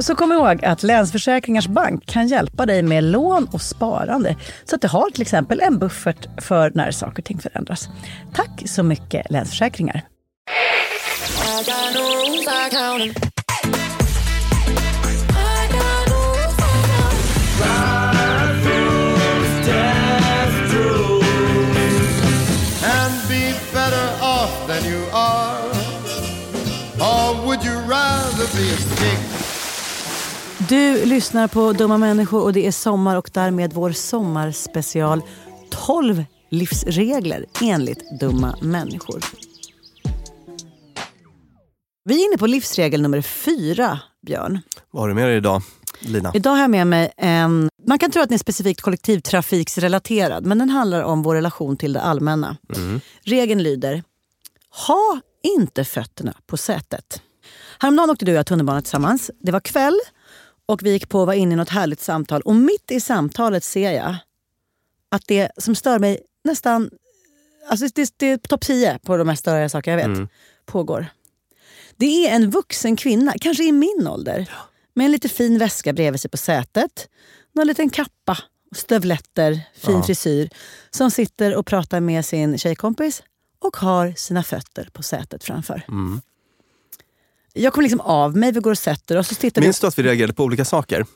Så kom ihåg att Länsförsäkringars Bank kan hjälpa dig med lån och sparande. Så att du har till exempel en buffert för när saker och ting förändras. Tack så mycket Länsförsäkringar. and be better off than you are? Or would you rather be a stick du lyssnar på Dumma människor och det är sommar och därmed vår sommarspecial 12 livsregler enligt dumma människor. Vi är inne på livsregel nummer fyra, Björn. Vad har du med dig idag, Lina? Idag har jag med mig en... Man kan tro att den är specifikt kollektivtrafiksrelaterad men den handlar om vår relation till det allmänna. Regeln lyder Ha inte fötterna på sätet. Häromdagen åkte du och jag tunnelbana tillsammans. Det var kväll och vi gick på och var inne i något härligt samtal. Och mitt i samtalet ser jag att det som stör mig nästan... Alltså det, det är topp 10 på de mest störiga saker jag vet. Pågår. Det är en vuxen kvinna, kanske i min ålder, med en lite fin väska bredvid sig på sätet. Någon liten kappa, stövletter, fin frisyr. Som sitter och pratar med sin tjejkompis och har sina fötter på sätet framför. Jag kommer liksom av mig, vi går och sätter oss. Och vi Minns du att vi reagerade på olika saker?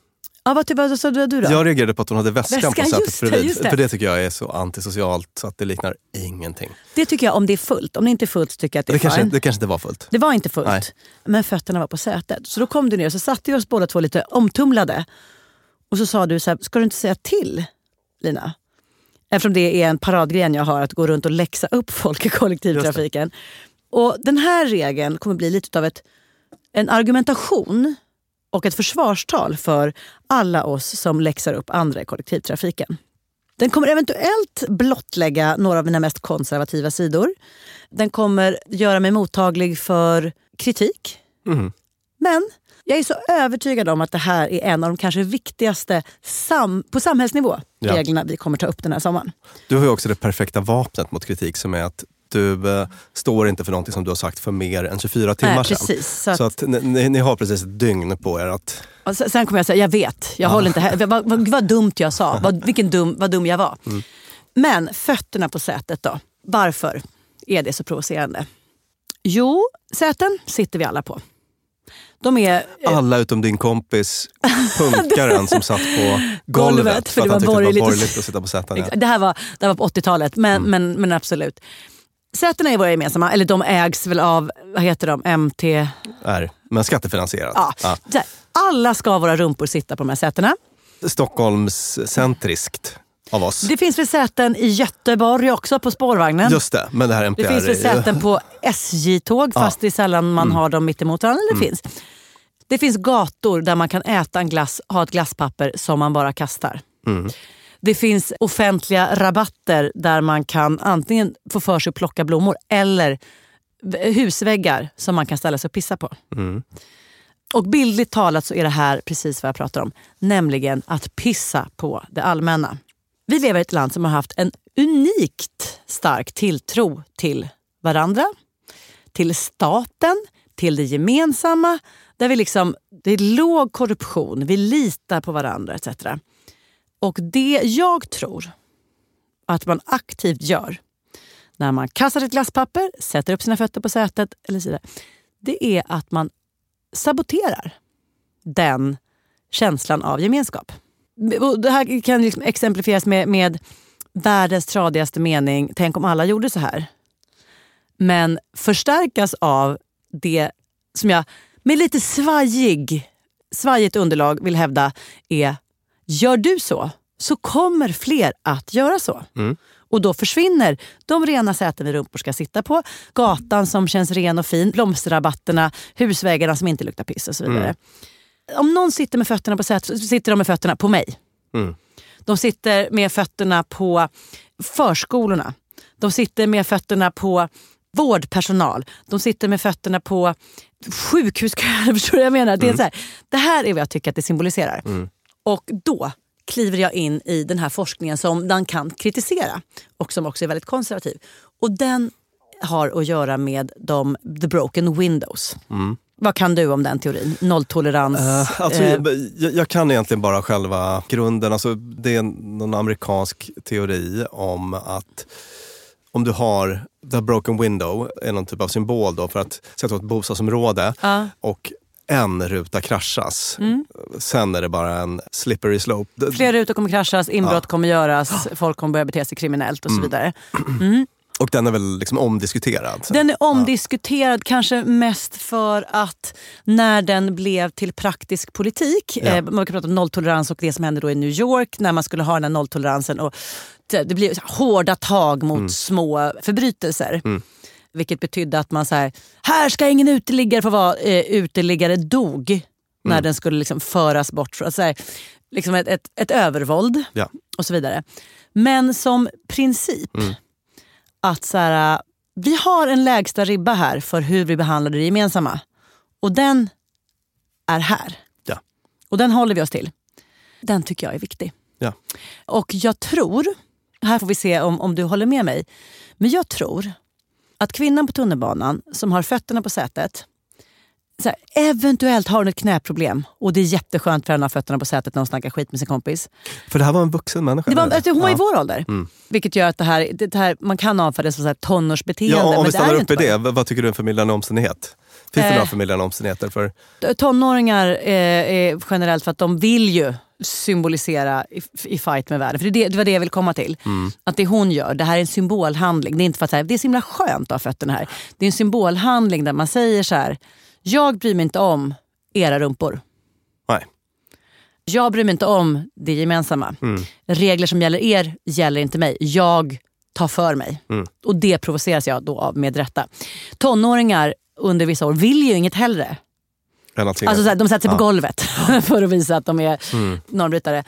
Ja, vad, vad sa du då? Jag reagerade på att hon hade väskan, Väskan, på sätet bredvid. För det tycker jag är så antisocialt så att det liknar ingenting. Det tycker jag om det är fullt. Om det inte är fullt så tycker jag att det är Det kanske, det kanske inte var fullt. Det var inte fullt. Nej. Men fötterna var på sätet. Så då kom du ner och så satte vi oss båda två lite omtumlade. Och så sa du så här, ska du inte säga till Lina? Eftersom det är en paradgren jag har, att gå runt och läxa upp folk i kollektivtrafiken. Och den här regeln kommer bli lite av ett, en argumentation och ett försvarstal för alla oss som läxar upp andra i kollektivtrafiken. Den kommer eventuellt blottlägga några av mina mest konservativa sidor. Den kommer göra mig mottaglig för kritik. Mhm. Men jag är så övertygad om att det här är en av de kanske viktigaste sam på samhällsnivå Ja. reglerna vi kommer ta upp den här sommaren. Du har ju också det perfekta vapnet mot kritik som är att du eh, står inte för någonting som du har sagt för mer än 24 timmar Nej, sedan. precis. Så att- Så att ni, ni, har precis ett dygn på er att... Och sen sen kommer jag säga, jag vet, jag håller inte här. Vad, vad, vad dumt jag sa, vad, vilken dum, vad dum jag var. Mm. Men fötterna på sätet då, varför är det så provocerande? Jo, säten sitter vi alla på. De är... eh, Alla utom din kompis punkaren som satt på golvet, för för det att var han tyckte det var borgerligt att sitta på säten. Ja. Det här var, det här var på 80-talet, men, Mm. men, men absolut. Sätena är våra gemensamma, eller de ägs väl av, vad heter de, MT... Är, men skattefinansierat. Ja. Ja. Alla ska våra rumpor sitta på de här sätena. Stockholmscentriskt av oss. Det finns väl säten i Göteborg också på spårvagnen. Just det, men det här MTR... Det finns väl säten på SJ-tåg fast det är sällan man Mm. har dem mitt emot varandra. Det, finns. det finns gator där man kan äta en glass, ha ett glasspapper som man bara kastar. Mm. Det finns offentliga rabatter där man kan antingen få för sig att plocka blommor eller husväggar som man kan ställa sig och pissa på. Mm. Och bildligt talat så är det här precis vad jag pratar om. Nämligen att pissa på det allmänna. Vi lever i ett land som har haft en unikt stark tilltro till varandra, till staten, till det gemensamma. Där vi liksom, det är låg korruption, vi litar på varandra etc. Och det jag tror att man aktivt gör när man kastar ett glasspapper, sätter upp sina fötter på sätet eller så vidare, det är att man saboterar den känslan av gemenskap. Det här kan liksom exemplifieras med, med världens tradigaste mening, tänk om alla gjorde så här. Men förstärkas av det som jag med lite svajig, svajigt underlag vill hävda är, gör du så, så kommer fler att göra så. Och då försvinner de rena säten vi rumpor ska sitta på, gatan som känns ren och fin, blomsterrabatterna, husvägarna som inte luktar piss och så vidare. Om någon sitter med fötterna på sätet så sitter de med fötterna på mig. Mm. De sitter med fötterna på förskolorna. De sitter med fötterna på vårdpersonal. De sitter med fötterna på sjukhusköer. Förstår du vad jag menar? Det, är så här, det här är vad jag tycker att det symboliserar. Och då kliver jag in i den här forskningen som den kan kritisera och som också är väldigt konservativ. Och den har att göra med de, the broken windows. Vad kan du om den teorin? Nolltolerans? Eh, alltså, eh, jag, jag kan egentligen bara själva grunden. Alltså, det är någon amerikansk teori om att om du har the broken window, är någon typ av symbol då för att har ett bostadsområde Ja. och en ruta kraschas. Sen är det bara en slippery slope. Fler rutor kommer kraschas, inbrott kommer göras, folk kommer börja bete sig kriminellt och så vidare. Och den är väl liksom omdiskuterad. Den är omdiskuterad, kanske mest för att när den blev till praktisk politik, Ja. eh, man kan prata om nolltolerans och det som hände då i New York när man skulle ha den här nolltoleransen. Och det det blev hårda tag mot små förbrytelser. Vilket betydde att man så här ska ingen uteliggare få vara eh, uteliggare dog. När den skulle liksom föras bort. Så här, liksom ett, ett, ett övervåld Ja. och så vidare. Men som princip, att så här, vi har en lägsta ribba här för hur vi behandlar det gemensamma. Och den är här. Ja. Och den håller vi oss till. Den tycker jag är viktig. Ja. Och jag tror, här får vi se om, om du håller med mig, men jag tror att kvinnan på tunnelbanan som har fötterna på sätet, så här, eventuellt har hon ett knäproblem och det är jätteskönt för henne att ha fötterna på sätet när hon snackar skit med sin kompis. För det här var en vuxen människa. Det var, alltså, hon var i vår ålder. Vilket gör att det här, det här, man kan avfärda det som så här tonårsbeteende. Ja, om men vi stannar upp i bara det, vad vad tycker du är en förmildrande omständighet? Finns det Eh. några förmildrande omständigheter? För, Tonåringar eh, är generellt för att de vill ju symbolisera i, i fight med världen. För det, det, var det jag vill komma till. Att det hon gör, det här är en symbolhandling. Det är inte för att säga, det är så himla skönt att ha fötterna här. Det är en symbolhandling där man säger så här, jag bryr mig inte om era rumpor. Nej. Jag bryr mig inte om det gemensamma. Regler som gäller er gäller inte mig. Jag tar för mig. Och det provoceras jag då av med rätta. Tonåringar under vissa år vill ju inget hellre. Se- Alltså så här, de sätter sig på Ja. golvet för att visa att de är normbrytare.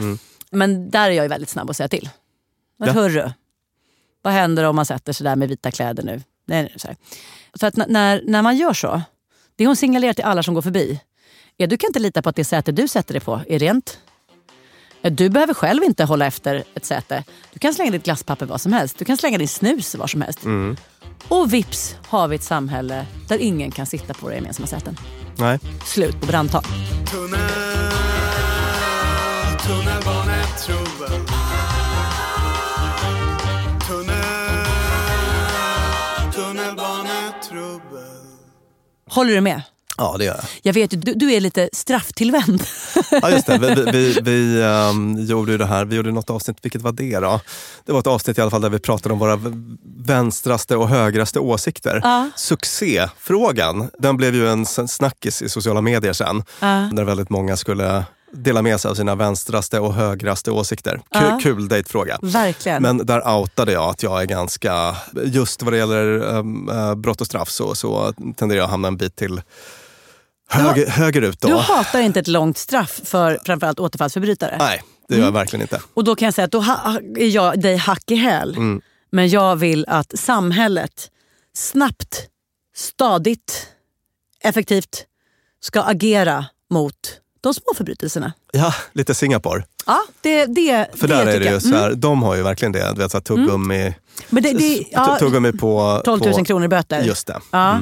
Men där är jag väldigt snabb att säga till. Men Ja. hörru, vad händer om man sätter sig där med vita kläder nu? Nej, nej, så att när, när man gör så, det hon signalerar till alla som går förbi, är du kan inte lita på att det säte du sätter dig på är rent. Eh, Du behöver själv inte hålla efter ett säte. Du kan slänga ditt glasspapper var som helst. Du kan slänga din snus var som helst. Och vips har vi ett samhälle där ingen kan sitta på våra gemensamma säten. Nej. Slut på brandtal. Håller du med? Ja, det gör jag. Jag vet ju, du, du är lite strafftillvänd. Ja, just det. Vi, vi, vi, ehm, gjorde det här, vi gjorde något avsnitt, vilket var det då? Det var ett avsnitt i alla fall där vi pratade om våra vänstraste och högraste åsikter. Ja. Succéfrågan, den blev ju en snackis i sociala medier sen. Ja. Där väldigt många skulle dela med sig av sina vänstraste och högraste åsikter. Kul, Ja. kul dejtfråga. Verkligen. Men där outade jag att jag är ganska, just vad det gäller um, uh, brott och straff så, så tenderar jag att hamna en bit till höger, högerut. Då. Du hatar inte ett långt straff för framförallt återfallsförbrytare. Nej, det gör jag verkligen inte. Och då kan jag säga att då är jag dig hack i häl. Mm. Men jag vill att samhället snabbt, stadigt, effektivt ska agera mot de små förbrytelserna. Ja, lite Singapore. Ja, det, det, För det där är det ju så här, de har ju verkligen det, du vet så här, tuggummi, Men det, det, ja, tuggummi på... 12 000 på, kronor i böter. Just det. Ja.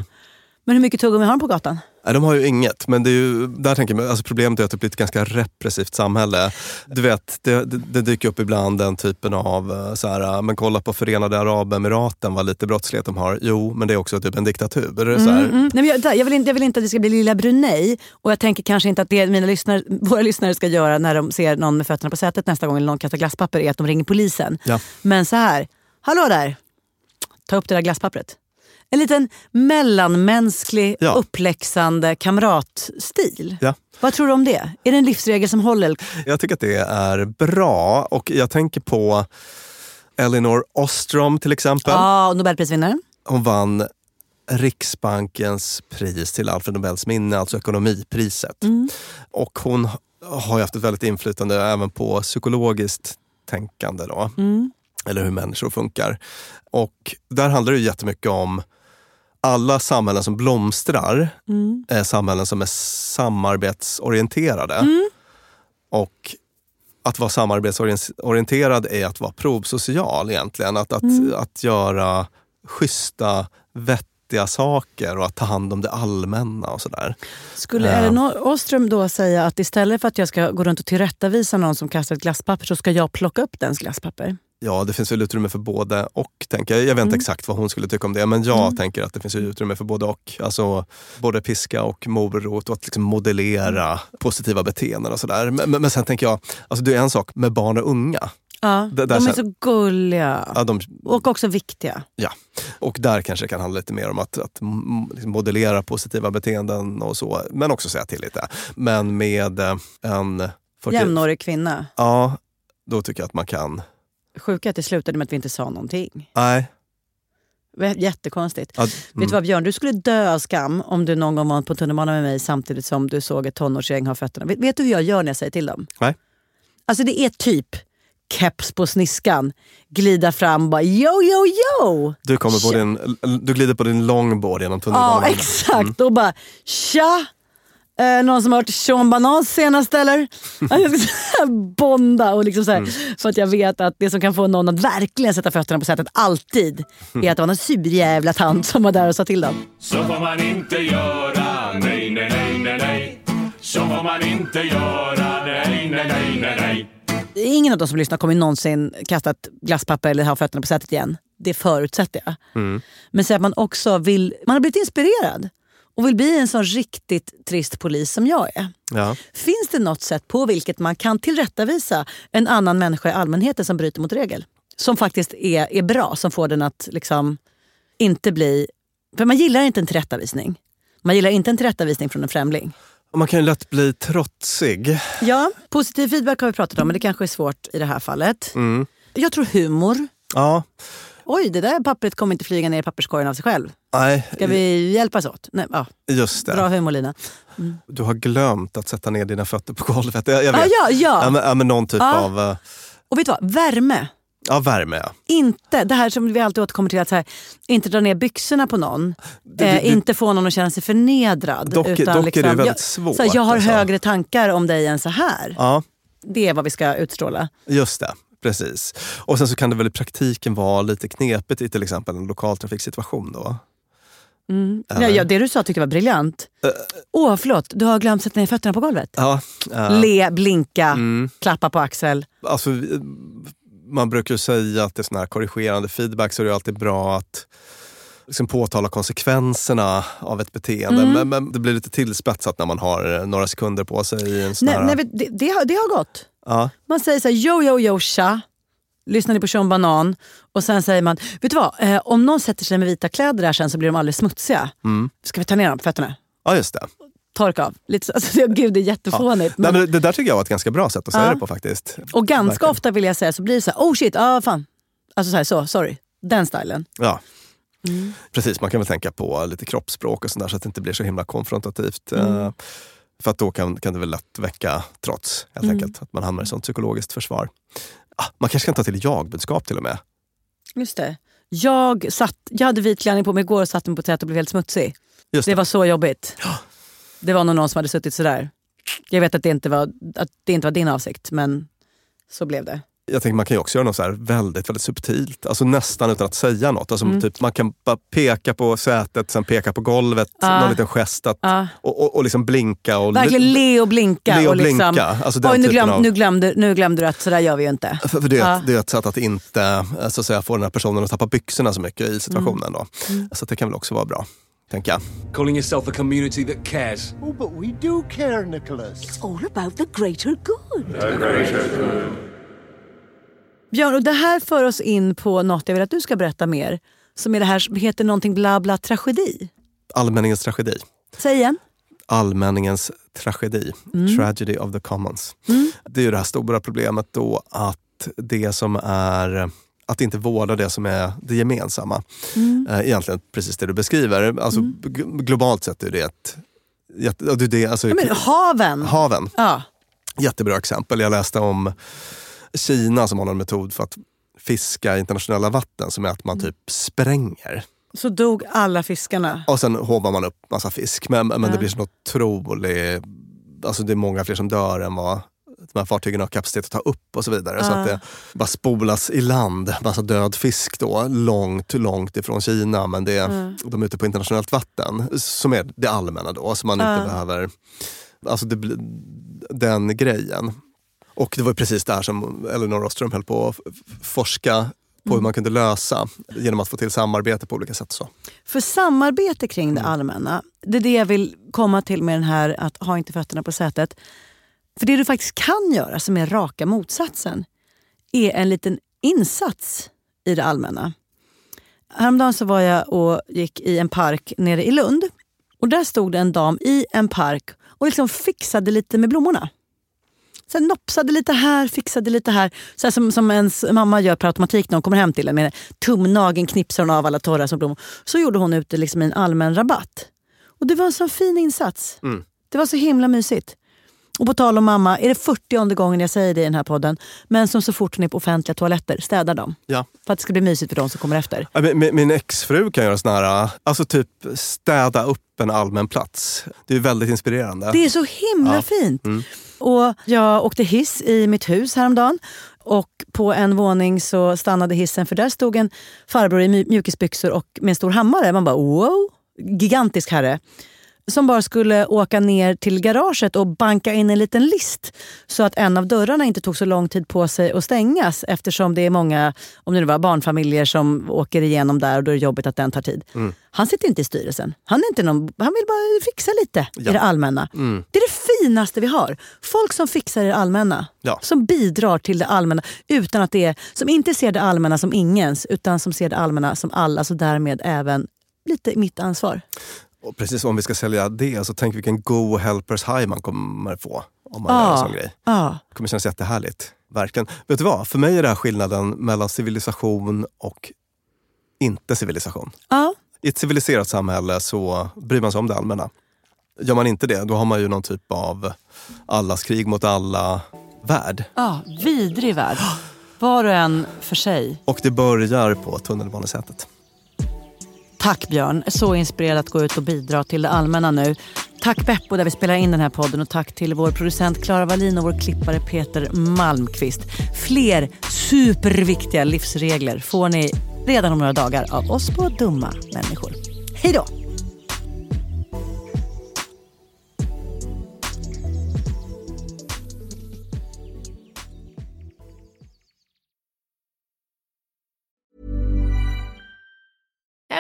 Men hur mycket tuggummi har de på gatan? Nej, de har ju inget, men det är ju, där tänker jag, alltså problemet är att det blir ett ganska repressivt samhälle. Du vet, det, det, det dyker upp ibland den typen av, eh, så här, men kolla på Förenade Arabemiraten, vad lite brottslighet de har. Jo, men det är också typ en diktatur. Det är så här, Mm, nej, jag, jag, vill inte, jag vill inte att det ska bli lilla Brunei och jag tänker kanske inte att det mina lyssnare, våra lyssnare ska göra när de ser någon med fötterna på sätet nästa gång eller någon kastar glasspapper är att de ringer polisen. Ja. Men så här, hallå där, ta upp det där glasspappret. En liten mellanmänsklig Ja. uppläxande kamratstil. Ja. Vad tror du om det? Är det en livsregel som håller? Jag tycker att det är bra och jag tänker på Elinor Ostrom till exempel. Ja, Nobelprisvinnaren. Hon vann Riksbankens pris till Alfred Nobels minne, alltså ekonomipriset. Och hon har ju haft ett väldigt inflytande även på psykologiskt tänkande. Då. Eller hur människor funkar. Och där handlar det jättemycket om alla samhällen som blomstrar är samhällen som är samarbetsorienterade. Och att vara samarbetsorienterad är att vara provsocial egentligen. Att, att, att göra schyssta, vettiga saker och att ta hand om det allmänna och sådär. Skulle. Elinor Ostrom då säga att istället för att jag ska gå runt och tillrättavisa någon som kastar ett glasspapper så ska jag plocka upp dens glasspapper? Ja, det finns väl utrymme för både och. Tänker jag. jag vet inte exakt vad hon skulle tycka om det, men jag tänker att det finns utrymme för både och. Alltså både piska och morot och att liksom modellera positiva beteenden och sådär. Men, men, men sen tänker jag, alltså det är en sak med barn och unga. Ja, de är sen- så gulliga. Ja, de, Och också viktiga. Ja, och där kanske det kan handla lite mer om att, att liksom modellera positiva beteenden och så, men också säga till lite. Men med eh, en... 40 Jämnårig kvinna. Ja, då tycker jag att man kan... Sjuka att det slutade med att vi inte sa någonting. Nej. Jättekonstigt. Ja, Vet mm. du vad Björn, du skulle dö av skam om du någon gång var på tunnelbanan med mig samtidigt som du såg ett tonårsgäng ha fötterna. Vet, vet du hur jag gör när jag säger till dem? Nej. Alltså det är typ keps på sniskan, glida fram bara yo yo yo. Du, kommer på din, du glider på din longboard genom tunnelbanan. Ja exakt, och bara tja! Eh, någon som har hört Sean Banas senaste eller? Så bonda och liksom så här, för att jag vet att det som kan få någon att verkligen sätta fötterna på sätet alltid är att det var någon sur jävla tant som var där och sa till dem. Så får man inte göra, nej, nej, nej, nej, nej. Så får man inte göra, nej, nej, nej, nej, nej. Ingen av de som lyssnar kommer någonsin kasta ett glasspapper eller ha fötterna på sätet igen. Det förutsätter jag. Men så att man också vill, man har blivit inspirerad. Och vill bli en sån riktigt trist polis som jag är. Ja. Finns det något sätt på vilket man kan tillrättavisa en annan människa i allmänheten som bryter mot regel? Som faktiskt är, är bra, som får den att liksom inte bli... För man gillar inte en tillrättavisning. Man gillar inte en tillrättavisning från en främling. Man kan ju lätt bli trotsig. Ja, positiv feedback har vi pratat om men det kanske är svårt i det här fallet. Mm. Jag tror humor. Ja, Oj, det där pappret kommer inte flyga ner i papperskorgen av sig själv. nej, Ska vi hjälpas åt? Nej, ja, just bra det. humor Lina. Du har glömt att sätta ner dina fötter på golvet. Jag, jag Ja, vet. ja, ja. Ja, men, ja, men någon typ Ja. av eh, Och vet du vad? Värme. ja, värme. Ja. Inte det här som vi alltid återkommer till, att här, inte dra ner byxorna på någon. det- eh, det- inte få någon att känna sig förnedrad. Dock- utan dock är det liksom, väldigt jag, svårt, Så här, jag har alltså. högre tankar om dig än så här. ja, Det är vad vi ska utstråla. just det. Precis. Och sen så kan det väl i praktiken vara lite knepigt i till exempel en lokaltrafiksituation då. Ja, ja, det du sa tyckte jag var briljant. Åh, förlåt. Du har glömt sätta ner fötterna på golvet. Ja, eh, Le, blinka, Mm. klappa på axel. alltså, man brukar ju säga att det är sån här korrigerande feedback så är det alltid bra att liksom påtala konsekvenserna av ett beteende. Mm. Men, men det blir lite tillspetsat när man har eh, några sekunder på sig i en sån Nej, här... nej, det, det, har, det har gått. ja, Man säger så här, yo, yo, yo, tja. Lyssnar ni på Sean Banan? Och sen säger man, vet du vad? Eh, om någon sätter sig med vita kläder där sen så blir de alldeles smutsiga. Mm. Ska vi ta ner dem på fötterna? ja, just det. Torka av. Lite så, alltså, gud, det är jättefånigt. Nej, Men, men det där tycker jag var ett ganska bra sätt att säga Ja. det på faktiskt. och ganska verkligen. ofta vill jag säga så blir det så här, oh shit, ah, fan. Alltså så, här, så sorry. Den stilen. Ja. Mm. Precis, man kan väl tänka på lite kroppsspråk och sådär så att det inte blir så himla konfrontativt. Mm. Eh, För att då kan, kan det väl lätt väcka trots, helt Mm. enkelt. Att man hamnar i sånt psykologiskt försvar. Ah, man kanske kan ta till jagbudskap till och med. Just det. Jag, satt, jag hade vit klänning på mig igår och satte mig på tät och blev helt smutsig. Det det. var så jobbigt. Det var nog någon som hade suttit sådär. Jag vet att det inte var, att det inte var din avsikt, men så blev det. Jag tänker man kan ju också göra något så här väldigt, väldigt subtilt. Alltså nästan utan att säga något. Alltså Mm. typ, man kan bara peka på sätet, sen peka på golvet, Ja. någon liten gest att, Ja. och, och, och liksom blinka. Och Verkligen le och blinka. Le och liksom, blinka. Alltså den Oj, nu, glöm, av- nu, glömde, nu glömde du att sådär gör vi ju inte. För för det, ett- det är ett sätt att inte eh, så att säga, få den här personen att tappa byxorna så mycket i situationen. Då. Mm. Så det kan väl också vara bra, tänker jag. Calling yourself a community that cares. Oh, but we do care, Nicholas. all about the greater good. Björn, och det här för oss in på något jag vill att du ska berätta mer. Som är det här som heter någonting bla bla tragedi. Allmänningens tragedi. Säg igen. Allmänningens tragedi. Tragedy of the commons. Det är ju det här stora problemet då att det som är att inte vårda det som är det gemensamma. Eh, egentligen precis det du beskriver. Alltså, g- Globalt sett är det ett... Jätte, det, alltså, Ja, men, haven. haven. Ja. Jättebra exempel. Jag läste om Kina som har en metod för att fiska i internationella vatten som är att man typ spränger. Så dog alla fiskarna. Och sen hovar man upp massa fisk. Men, men det blir så otroligt... Alltså det är många fler som dör än vad de här fartygen har kapacitet att ta upp och så vidare. Så att det bara spolas i land, massa död fisk då, långt, långt ifrån Kina. Men det, de är ute på internationellt vatten, som är det allmänna då, så man inte behöver... Alltså det, den grejen. Och det var precis där som Elinor Ostrom höll på att forska på hur man kunde lösa genom att få till samarbete på olika sätt. Så. För samarbete kring det allmänna, det är det jag vill komma till med den här att ha inte fötterna på sätet. För det du faktiskt kan göra, som är raka motsatsen, är en liten insats i det allmänna. Häromdagen så var jag och gick i en park nere i Lund. Och Där stod det en dam i en park och liksom fixade lite med blommorna. Så här, nopsade lite här, fixade lite här. Så här som, som ens mamma gör per automatik när hon kommer hem till en. Med tumnageln knipsar hon av alla torra som blommor. Så gjorde hon ute liksom i en allmän rabatt. Och det var en så fin insats. Det var så himla mysigt. Och på tal om mamma, är det 40 gången jag säger det i den här podden. Men som så fort hon är på offentliga toaletter, städar dem. Ja. För att det ska bli mysigt för de som kommer efter. Min, min- exfru kan göra sån här, alltså typ städa upp en allmän plats. Det är väldigt inspirerande. Det är så himla Ja. fint. Och jag åkte hiss i mitt hus häromdagen. Och på en våning så stannade hissen för där stod en farbror i mjukisbyxor och med en stor hammare. Man bara wow, gigantisk herre som bara skulle åka ner till garaget och banka in en liten list så att en av dörrarna inte tog så lång tid på sig att stängas eftersom det är många om det nu var barnfamiljer som åker igenom där och då är det jobbigt att den tar tid. Mm. Han sitter inte i styrelsen. Han, är inte någon, han vill bara fixa lite Ja. i det allmänna. Mm. Det är det finaste vi har. Folk som fixar i det allmänna. Ja. Som bidrar till det allmänna. utan att det är, Som inte ser det allmänna som ingens utan som ser det allmänna som allas och därmed även lite mitt ansvar. Och precis om vi ska sälja det, så tänk vilken go helpers high man kommer få om man gör en sån grej. Ja. Det kommer kännas jättehärligt. Verkligen. Vet du vad? För mig är det här skillnaden mellan civilisation och inte civilisation. Ja. I ett civiliserat samhälle så bryr man sig om det allmänna. Gör man inte det, då har man ju någon typ av allas krig mot alla värld. ja, vidrig värld. Var och en för sig. Och det börjar på tunnelbanesättet. Tack Björn, så inspirerad att gå ut och bidra till det allmänna nu. Tack Beppo där vi spelar in den här podden och tack till vår producent Klara Wallin och vår klippare Peter Malmqvist. Fler superviktiga livsregler får ni redan om några dagar av oss på Dumma Människor. Hej då!